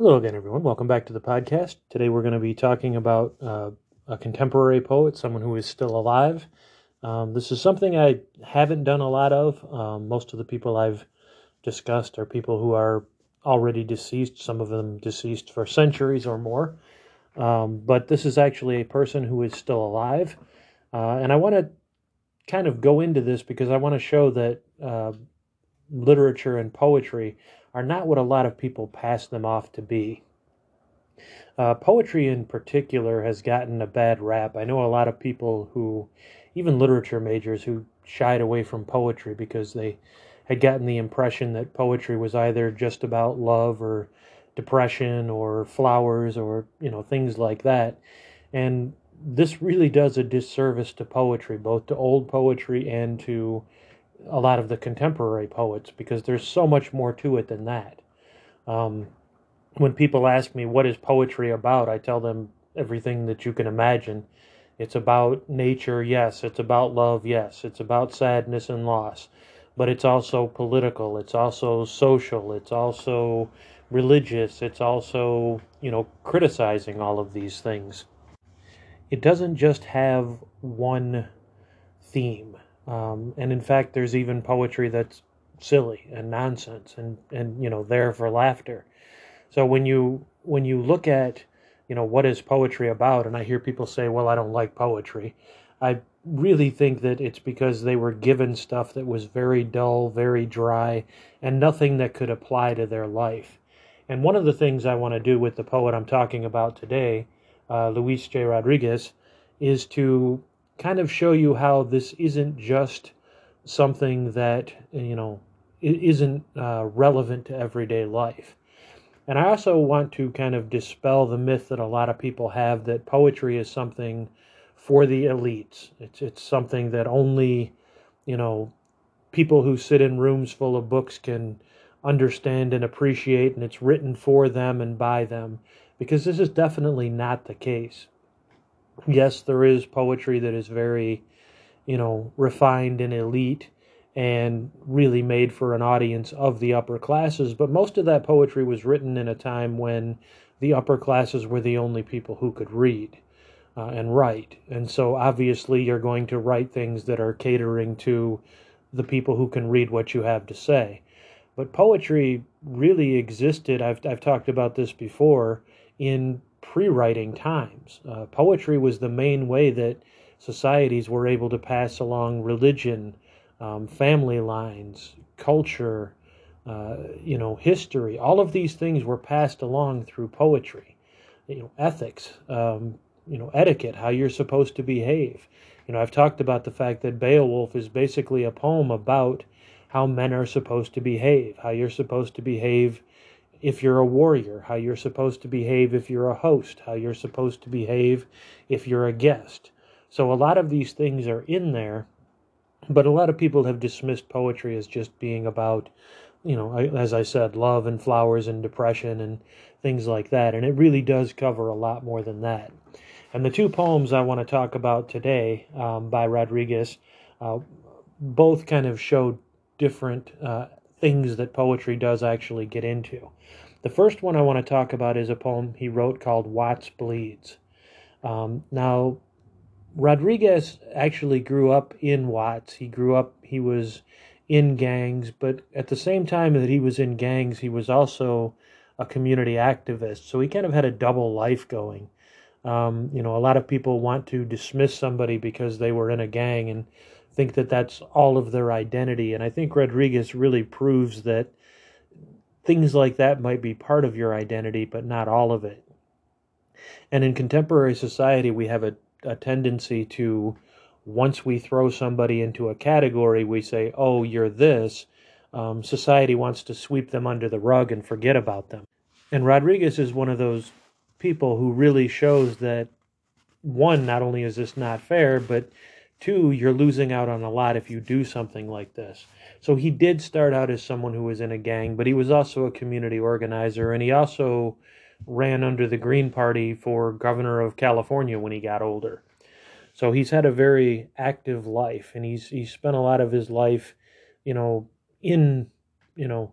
Hello again, everyone. Welcome back to the podcast. Today we're going to be talking about uh, a contemporary poet, someone who is still alive. Um, this is something I haven't done a lot of. Um, most of the people I've discussed are people who are already deceased, some of them deceased for centuries or more. Um, but this is actually a person who is still alive. Uh, and I want to kind of go into this because I want to show that uh, literature and poetry are not what a lot of people pass them off to be. Uh, poetry in particular has gotten a bad rap. I know a lot of people who, even literature majors, who shied away from poetry because they had gotten the impression that poetry was either just about love or depression or flowers or you know things like that and this really does a disservice to poetry both to old poetry and to a lot of the contemporary poets because there's so much more to it than that. Um, when people ask me what is poetry about, I tell them everything that you can imagine. It's about nature, yes. It's about love, yes. It's about sadness and loss. But it's also political. It's also social. It's also religious. It's also, you know, criticizing all of these things. It doesn't just have one theme. Um, and in fact, there's even poetry that's silly and nonsense and, and you know there for laughter. So when you when you look at you know what is poetry about, and I hear people say, "Well, I don't like poetry," I really think that it's because they were given stuff that was very dull, very dry, and nothing that could apply to their life. And one of the things I want to do with the poet I'm talking about today, uh, Luis J. Rodriguez, is to kind of show you how this isn't just something that you know isn't uh, relevant to everyday life. And I also want to kind of dispel the myth that a lot of people have that poetry is something for the elites. It's it's something that only, you know, people who sit in rooms full of books can understand and appreciate and it's written for them and by them because this is definitely not the case yes, there is poetry that is very, you know, refined and elite and really made for an audience of the upper classes, but most of that poetry was written in a time when the upper classes were the only people who could read uh, and write. And so obviously you're going to write things that are catering to the people who can read what you have to say. But poetry really existed, I've, I've talked about this before, in pre writing times. Uh, poetry was the main way that societies were able to pass along religion, um, family lines, culture, uh, you know, history. All of these things were passed along through poetry. You know, ethics, um, you know, etiquette, how you're supposed to behave. You know, I've talked about the fact that Beowulf is basically a poem about how men are supposed to behave, how you're supposed to behave if you're a warrior, how you're supposed to behave if you're a host, how you're supposed to behave if you're a guest. So a lot of these things are in there, but a lot of people have dismissed poetry as just being about, you know, as I said, love and flowers and depression and things like that. And it really does cover a lot more than that. And the two poems I want to talk about today um, by Rodriguez uh, both kind of show different uh, things that poetry does actually get into. The first one I want to talk about is a poem he wrote called Watts Bleeds. Um, now, Rodriguez actually grew up in Watts. He grew up, he was in gangs, but at the same time that he was in gangs, he was also a community activist. So he kind of had a double life going. Um, you know, a lot of people want to dismiss somebody because they were in a gang and think that that's all of their identity. And I think Rodriguez really proves that things like that might be part of your identity, but not all of it. And in contemporary society, we have a, a tendency to, once we throw somebody into a category, we say, oh, you're this. Um, society wants to sweep them under the rug and forget about them. And Rodriguez is one of those people who really shows that, one, not only is this not fair, but Two, you're losing out on a lot if you do something like this. So he did start out as someone who was in a gang, but he was also a community organizer, and he also ran under the Green Party for governor of California when he got older. So he's had a very active life, and he's he's spent a lot of his life, you know, in you know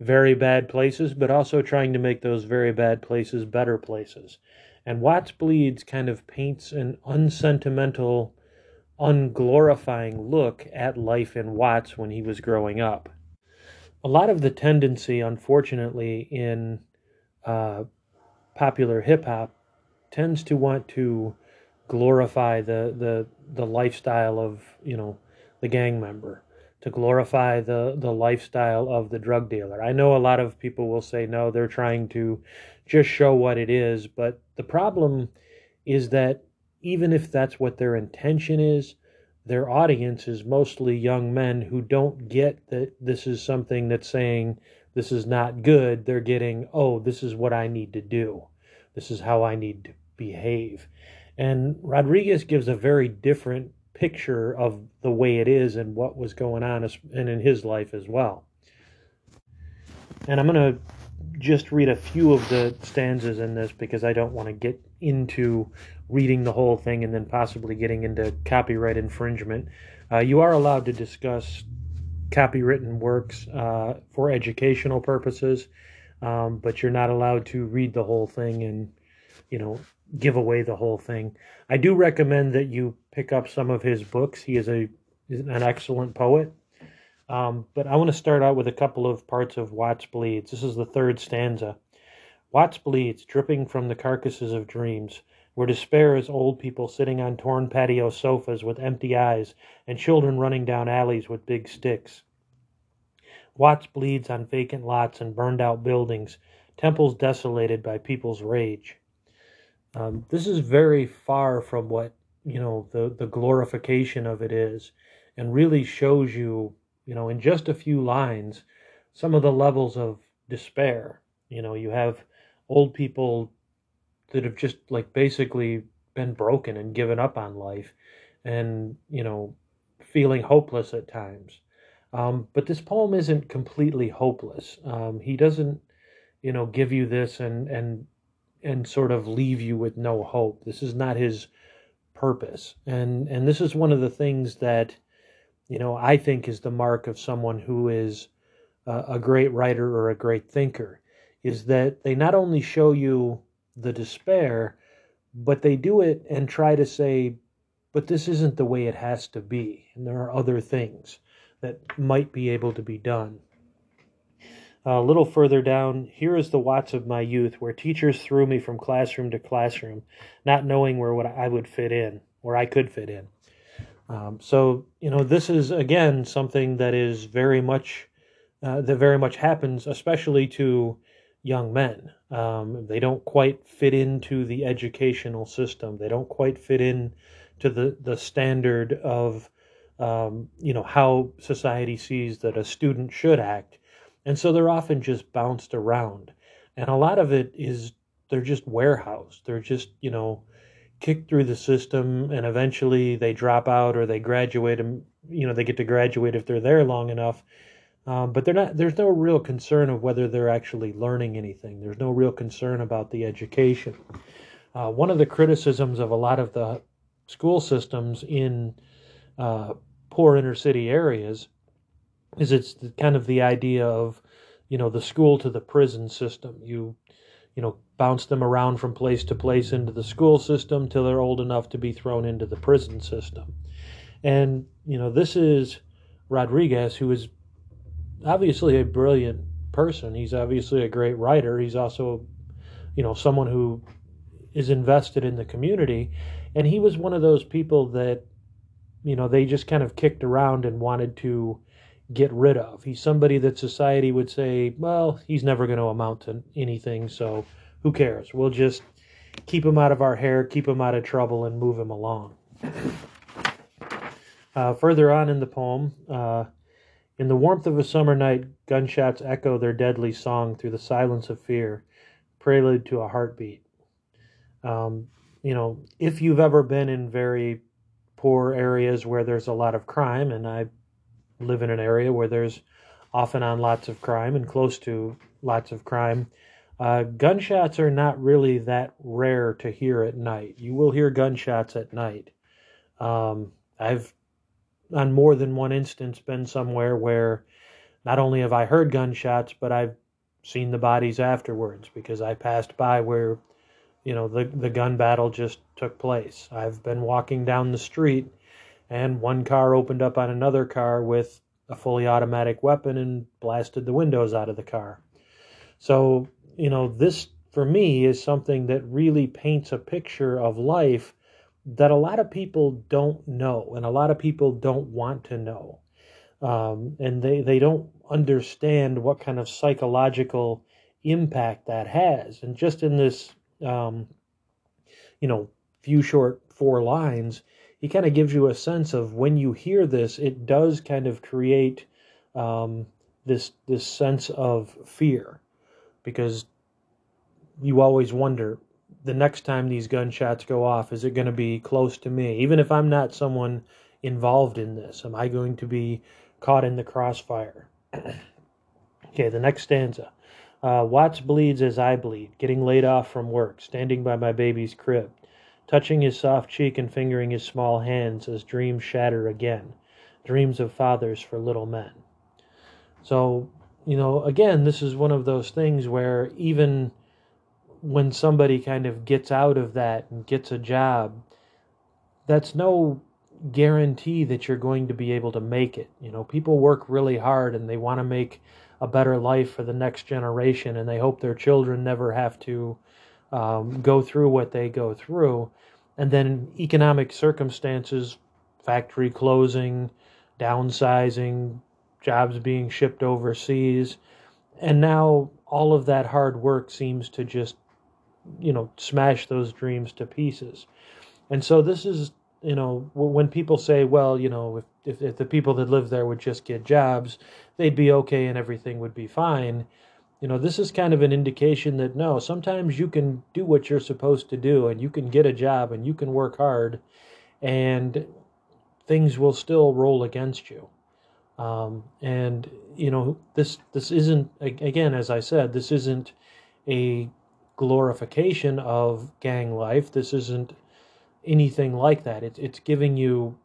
very bad places, but also trying to make those very bad places better places. And Watts Bleeds kind of paints an unsentimental, unglorifying look at life in Watts when he was growing up. A lot of the tendency, unfortunately, in uh, popular hip hop tends to want to glorify the, the the lifestyle of you know the gang member to glorify the the lifestyle of the drug dealer. I know a lot of people will say no, they're trying to just show what it is, but the problem is that even if that's what their intention is, their audience is mostly young men who don't get that this is something that's saying this is not good. They're getting, oh, this is what I need to do. This is how I need to behave. And Rodriguez gives a very different picture of the way it is and what was going on and in his life as well. And I'm going to just read a few of the stanzas in this because I don't want to get into reading the whole thing and then possibly getting into copyright infringement. Uh, you are allowed to discuss copywritten works uh, for educational purposes, um, but you're not allowed to read the whole thing and, you know, give away the whole thing. I do recommend that you pick up some of his books. He is a is an excellent poet. Um, but I want to start out with a couple of parts of Watts Bleeds. This is the third stanza. Watts bleeds, dripping from the carcasses of dreams, where despair is old people sitting on torn patio sofas with empty eyes and children running down alleys with big sticks. Watts bleeds on vacant lots and burned out buildings, temples desolated by people's rage. Um, this is very far from what you know the the glorification of it is, and really shows you you know in just a few lines some of the levels of despair. You know, you have old people that have just like basically been broken and given up on life, and you know, feeling hopeless at times. Um, but this poem isn't completely hopeless. Um, he doesn't, you know, give you this and and and sort of leave you with no hope. This is not his purpose. And and this is one of the things that you know, I think is the mark of someone who is a, a great writer or a great thinker is that they not only show you the despair, but they do it and try to say, but this isn't the way it has to be. And there are other things that might be able to be done. A little further down, here is the Watts of my youth, where teachers threw me from classroom to classroom, not knowing where what I would fit in, where I could fit in. Um, so you know, this is again something that is very much uh, that very much happens, especially to young men. Um, they don't quite fit into the educational system. They don't quite fit in to the the standard of um, you know how society sees that a student should act and so they're often just bounced around. And a lot of it is they're just warehoused. They're just, you know, kicked through the system and eventually they drop out or they graduate and, you know, they get to graduate if they're there long enough. Um, but they're not, there's no real concern of whether they're actually learning anything. There's no real concern about the education. Uh, one of the criticisms of a lot of the school systems in uh, poor inner city areas is it's kind of the idea of you know the school to the prison system you you know bounce them around from place to place into the school system till they're old enough to be thrown into the prison system. And you know this is rodriguez who is obviously a brilliant person. He's obviously a great writer. He's also you know someone who is invested in the community. And he was one of those people that you know they just kind of kicked around and wanted to get rid of. He's somebody that society would say, well, he's never going to amount to anything, so who cares? We'll just keep him out of our hair, keep him out of trouble, and move him along. Uh, further on in the poem, uh, in the warmth of a summer night, gunshots echo their deadly song through the silence of fear, prelude to a heartbeat. Um, you know, if you've ever been in very poor areas where there's a lot of crime, and I live in an area where there's often on lots of crime and close to lots of crime. Uh, gunshots are not really that rare to hear at night. You will hear gunshots at night. Um, I've, on more than one instance, been somewhere where not only have I heard gunshots, but I've seen the bodies afterwards because I passed by where, you know, the, the gun battle just took place. I've been walking down the street and one car opened up on another car with a fully automatic weapon and blasted the windows out of the car. So, you know, this for me is something that really paints a picture of life that a lot of people don't know and a lot of people don't want to know. Um, and they, they don't understand what kind of psychological impact that has. And just in this, um, you know, few short four lines, he kind of gives you a sense of when you hear this, it does kind of create um, this this sense of fear because you always wonder the next time these gunshots go off, is it going to be close to me? Even if I'm not someone involved in this, am I going to be caught in the crossfire? okay, the next stanza. Uh, Watts bleeds as I bleed, getting laid off from work, standing by my baby's crib, touching his soft cheek and fingering his small hands as dreams shatter again, dreams of fathers for little men. So, you know, again, this is one of those things where even when somebody kind of gets out of that and gets a job, that's no guarantee that you're going to be able to make it. You know, people work really hard and they want to make a better life for the next generation and they hope their children never have to um, go through what they go through. And then economic circumstances, factory closing, downsizing, jobs being shipped overseas, and now all of that hard work seems to just you know smash those dreams to pieces. And so this is you know when people say well you know if, if, if the people that live there would just get jobs they'd be okay and everything would be fine you know this is kind of an indication that no sometimes you can do what you're supposed to do and you can get a job and you can work hard and things will still roll against you um, and you know this this isn't again as i said this isn't a glorification of gang life. This isn't anything like that. It's it's giving you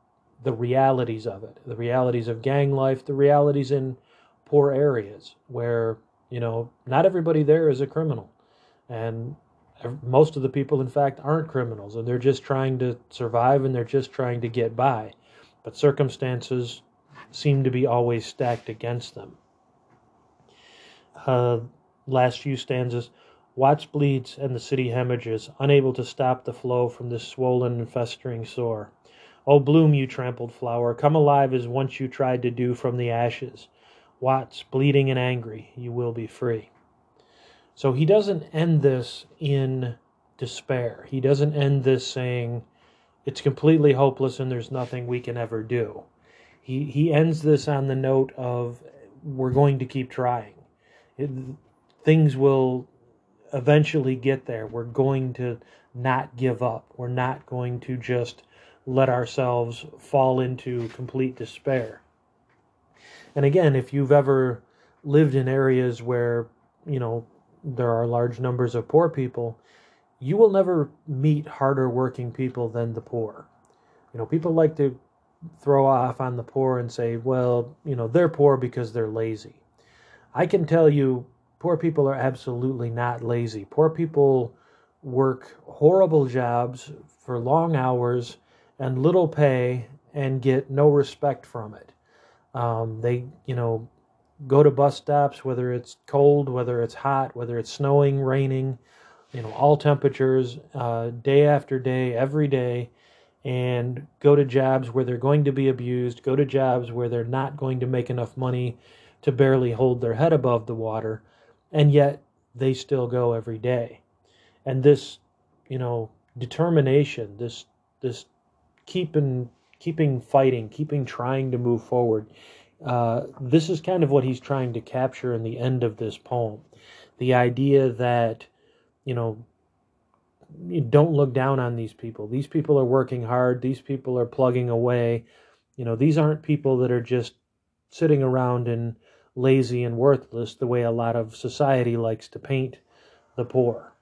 the realities of it, the realities of gang life, the realities in poor areas where you know not everybody there is a criminal, and most of the people, in fact, aren't criminals, and they're just trying to survive and they're just trying to get by, but circumstances seem to be always stacked against them. Uh, last few stanzas. Watts bleeds and the city hemorrhages, unable to stop the flow from this swollen and festering sore. Oh, bloom, you trampled flower, come alive as once you tried to do from the ashes. Watts, bleeding and angry, you will be free. So he doesn't end this in despair. He doesn't end this saying, it's completely hopeless and there's nothing we can ever do. He, he ends this on the note of, we're going to keep trying. It, things will eventually get there. We're going to not give up. We're not going to just let ourselves fall into complete despair. And again, if you've ever lived in areas where, you know, there are large numbers of poor people, you will never meet harder working people than the poor. You know, people like to throw off on the poor and say, well, you know, they're poor because they're lazy. I can tell you Poor people are absolutely not lazy. Poor people work horrible jobs for long hours and little pay and get no respect from it. Um, they, you know, go to bus stops, whether it's cold, whether it's hot, whether it's snowing, raining, you know, all temperatures, uh, day after day, every day, and go to jobs where they're going to be abused, go to jobs where they're not going to make enough money to barely hold their head above the water and yet they still go every day. And this, you know, determination, this this keeping keeping fighting, keeping trying to move forward. Uh, this is kind of what he's trying to capture in the end of this poem. The idea that, you know, you don't look down on these people. These people are working hard. These people are plugging away. You know, these aren't people that are just sitting around and lazy and worthless the way a lot of society likes to paint the poor,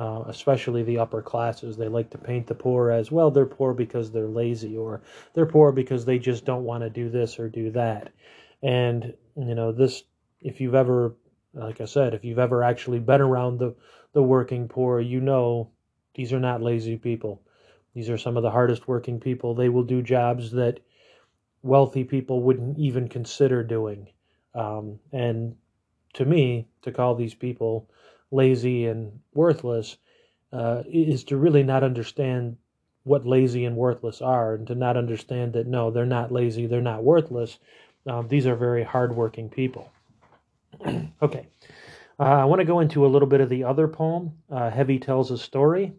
uh, especially the upper classes. They like to paint the poor as well, they're poor because they're lazy, or they're poor because they just don't want to do this or do that. And you know this, if you've ever, like I said, if you've ever actually been around the the working poor, you know these are not lazy people. These are some of the hardest working people. They will do jobs that wealthy people wouldn't even consider doing. Um, and to me, to call these people lazy and worthless uh, is to really not understand what lazy and worthless are and to not understand that no, they're not lazy, they're not worthless. Um, these are very hardworking people. okay. Uh, I want to go into a little bit of the other poem. Uh, Heavy tells a story.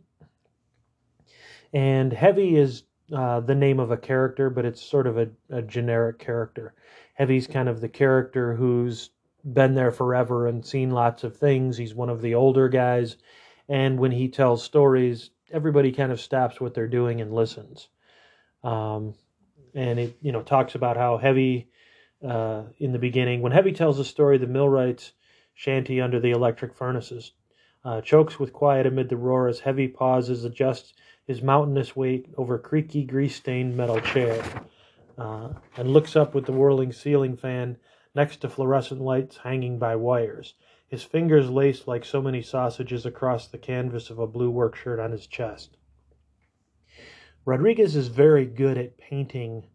And Heavy is uh, the name of a character, but it's sort of a, a generic character. Heavy's kind of the character who's been there forever and seen lots of things. He's one of the older guys. And when he tells stories, everybody kind of stops what they're doing and listens. Um, and it, you know, talks about how Heavy, uh, in the beginning, when Heavy tells the story, the millwrights shanty under the electric furnaces, uh, chokes with quiet amid the roar as Heavy pauses, adjusts his mountainous weight over creaky, grease-stained metal chair, uh, and looks up with the whirling ceiling fan next to fluorescent lights hanging by wires, his fingers laced like so many sausages across the canvas of a blue work shirt on his chest. Rodriguez is very good at painting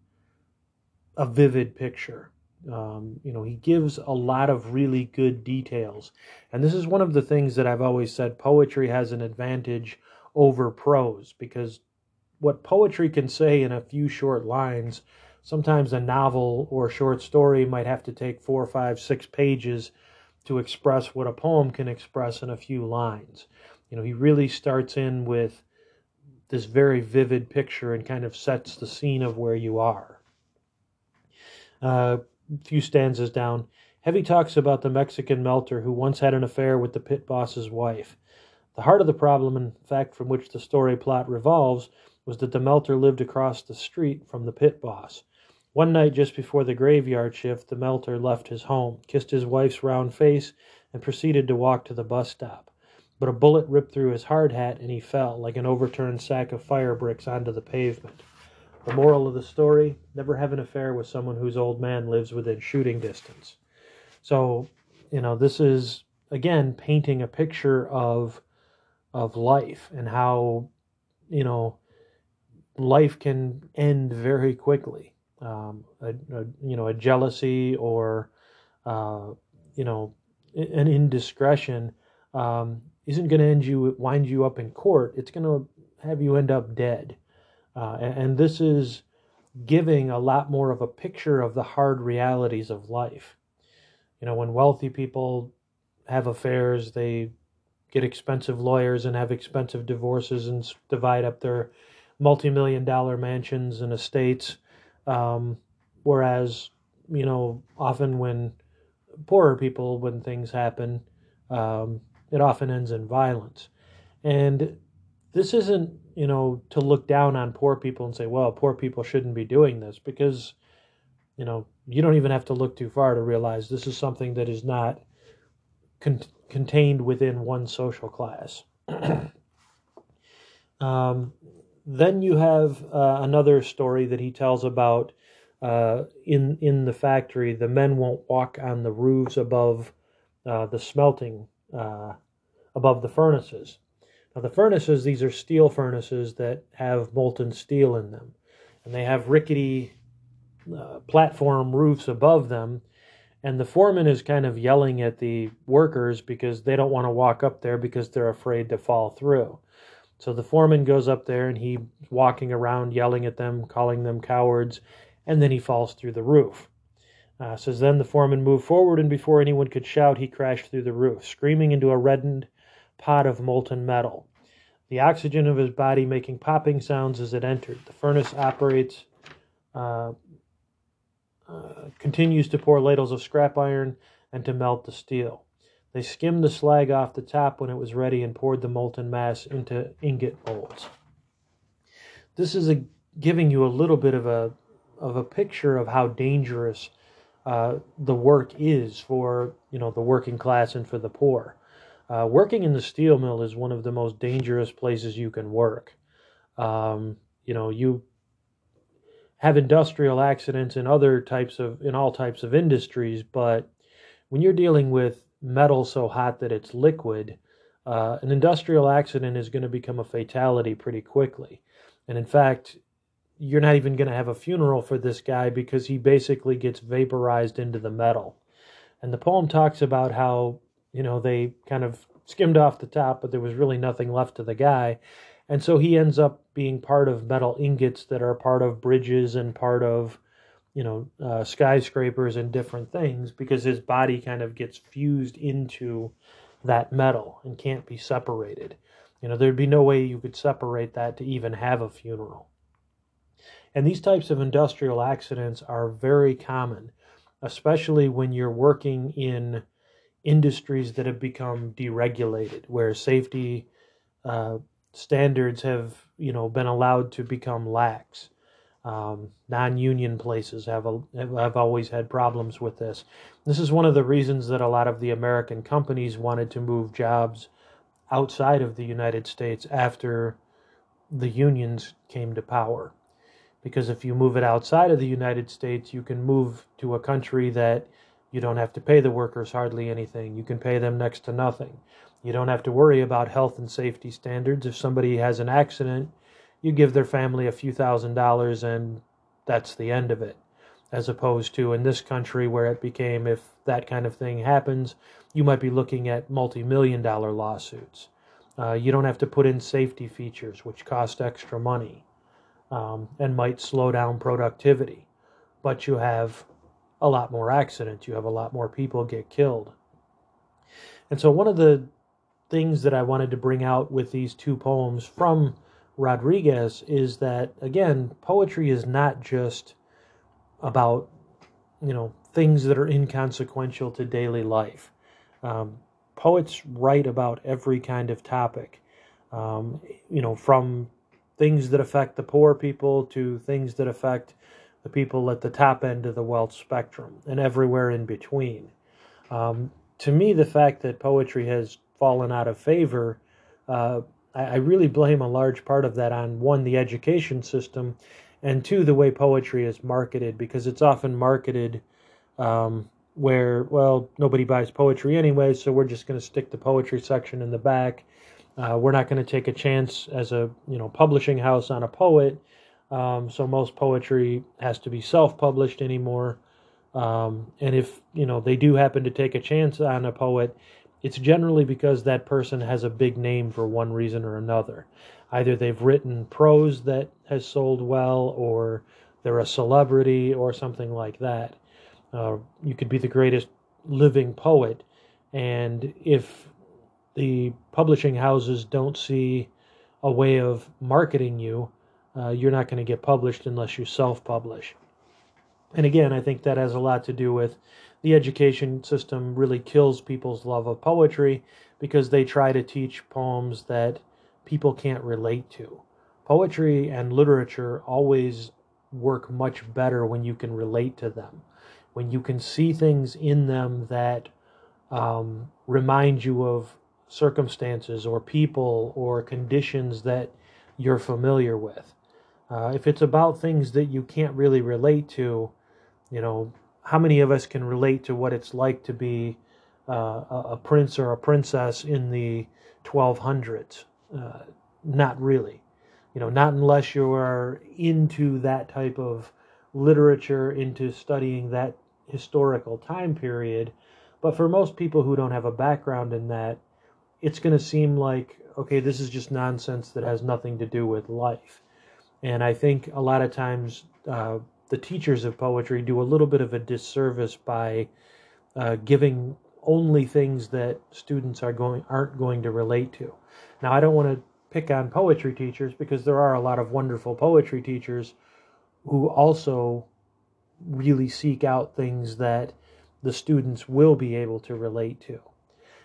a vivid picture. Um, you know, he gives a lot of really good details. And this is one of the things that I've always said poetry has an advantage over prose because what poetry can say in a few short lines sometimes a novel or short story might have to take four, five, six pages to express what a poem can express in a few lines. You know, he really starts in with this very vivid picture and kind of sets the scene of where you are. Uh, a few stanzas down. Heavy talks about the Mexican melter who once had an affair with the pit boss's wife. The heart of the problem, in fact, from which the story plot revolves, was that the melter lived across the street from the pit boss. One night just before the graveyard shift, the melter left his home, kissed his wife's round face, and proceeded to walk to the bus stop. But a bullet ripped through his hard hat and he fell, like an overturned sack of fire bricks, onto the pavement. The moral of the story never have an affair with someone whose old man lives within shooting distance. So, you know, this is, again, painting a picture of of life and how, you know, life can end very quickly um, a, a, you know a jealousy or uh, you know an indiscretion um, isn't going to end you wind you up in court. It's going to have you end up dead, uh, and, and this is giving a lot more of a picture of the hard realities of life. You know, when wealthy people have affairs, they get expensive lawyers and have expensive divorces and divide up their multi-million dollar mansions and estates um, whereas, you know, often when poorer people, when things happen, um, it often ends in violence. And this isn't, you know, to look down on poor people and say, well, poor people shouldn't be doing this because, you know, you don't even have to look too far to realize this is something that is not con- contained within one social class. um, then you have uh, another story that he tells about uh, in in the factory. The men won't walk on the roofs above uh, the smelting, uh, above the furnaces. Now the furnaces, these are steel furnaces that have molten steel in them, and they have rickety uh, platform roofs above them. And the foreman is kind of yelling at the workers because they don't want to walk up there because they're afraid to fall through. So the foreman goes up there and he's walking around yelling at them, calling them cowards, and then he falls through the roof. Uh, says then the foreman moved forward, and before anyone could shout, he crashed through the roof, screaming into a reddened pot of molten metal. The oxygen of his body making popping sounds as it entered. The furnace operates, uh, uh, continues to pour ladles of scrap iron and to melt the steel. They skimmed the slag off the top when it was ready and poured the molten mass into ingot molds. This is a, giving you a little bit of a of a picture of how dangerous uh, the work is for you know the working class and for the poor. Uh, working in the steel mill is one of the most dangerous places you can work. Um, you know, you have industrial accidents in other types of in all types of industries, but when you're dealing with metal so hot that it's liquid, uh, an industrial accident is going to become a fatality pretty quickly. And in fact, you're not even going to have a funeral for this guy because he basically gets vaporized into the metal. And the poem talks about how, you know, they kind of skimmed off the top, but there was really nothing left to the guy. And so he ends up being part of metal ingots that are part of bridges and part of, you know, uh, skyscrapers and different things because his body kind of gets fused into that metal and can't be separated. You know, there'd be no way you could separate that to even have a funeral. And these types of industrial accidents are very common, especially when you're working in industries that have become deregulated, where safety uh, standards have, you know, been allowed to become lax. Um, non-union places have a, have always had problems with this. This is one of the reasons that a lot of the American companies wanted to move jobs outside of the United States after the unions came to power. Because if you move it outside of the United States, you can move to a country that you don't have to pay the workers hardly anything. You can pay them next to nothing. You don't have to worry about health and safety standards. If somebody has an accident, you give their family a few thousand dollars and that's the end of it. As opposed to in this country where it became if that kind of thing happens, you might be looking at multi million dollar lawsuits. Uh, you don't have to put in safety features, which cost extra money um, and might slow down productivity. But you have a lot more accidents, you have a lot more people get killed. And so, one of the things that I wanted to bring out with these two poems from Rodriguez is that again, poetry is not just about you know things that are inconsequential to daily life. Um, poets write about every kind of topic, um, you know, from things that affect the poor people to things that affect the people at the top end of the wealth spectrum and everywhere in between. Um, to me, the fact that poetry has fallen out of favor uh, I really blame a large part of that on one, the education system, and two, the way poetry is marketed, because it's often marketed um, where, well, nobody buys poetry anyway, so we're just going to stick the poetry section in the back. Uh, we're not going to take a chance as a you know publishing house on a poet, um, so most poetry has to be self-published anymore. Um, and if you know they do happen to take a chance on a poet, it's generally because that person has a big name for one reason or another. Either they've written prose that has sold well, or they're a celebrity, or something like that. Uh, you could be the greatest living poet, and if the publishing houses don't see a way of marketing you, uh, you're not going to get published unless you self publish. And again, I think that has a lot to do with the education system really kills people's love of poetry because they try to teach poems that people can't relate to. Poetry and literature always work much better when you can relate to them, when you can see things in them that um, remind you of circumstances or people or conditions that you're familiar with. Uh, if it's about things that you can't really relate to, you know, how many of us can relate to what it's like to be uh, a prince or a princess in the 1200s? Uh, not really. You know, not unless you are into that type of literature, into studying that historical time period. But for most people who don't have a background in that, it's going to seem like, okay, this is just nonsense that has nothing to do with life. And I think a lot of times uh, the teachers of poetry do a little bit of a disservice by uh, giving only things that students are going aren't going to relate to. Now, I don't want to pick on poetry teachers because there are a lot of wonderful poetry teachers who also really seek out things that the students will be able to relate to.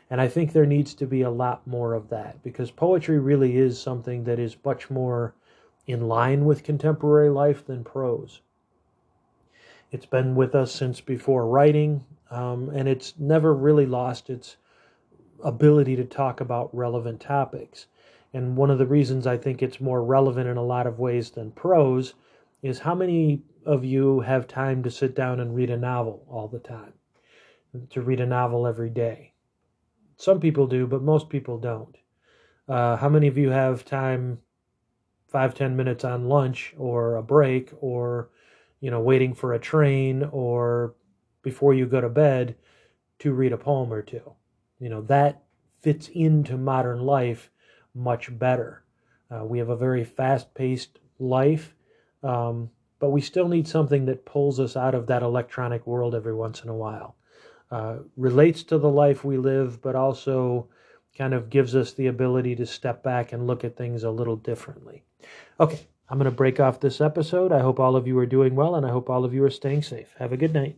And I think there needs to be a lot more of that because poetry really is something that is much more in line with contemporary life than prose. It's been with us since before writing, um, and it's never really lost its ability to talk about relevant topics. And one of the reasons I think it's more relevant in a lot of ways than prose is how many of you have time to sit down and read a novel all the time? To read a novel every day? Some people do, but most people don't. Uh, how many of you have time five ten minutes on lunch or a break or you know waiting for a train or before you go to bed to read a poem or two. You know that fits into modern life much better. Uh, we have a very fast paced life um, but we still need something that pulls us out of that electronic world every once in a while. Uh, relates to the life we live but also kind of gives us the ability to step back and look at things a little differently. Okay, I'm going to break off this episode. I hope all of you are doing well, and I hope all of you are staying safe. Have a good night.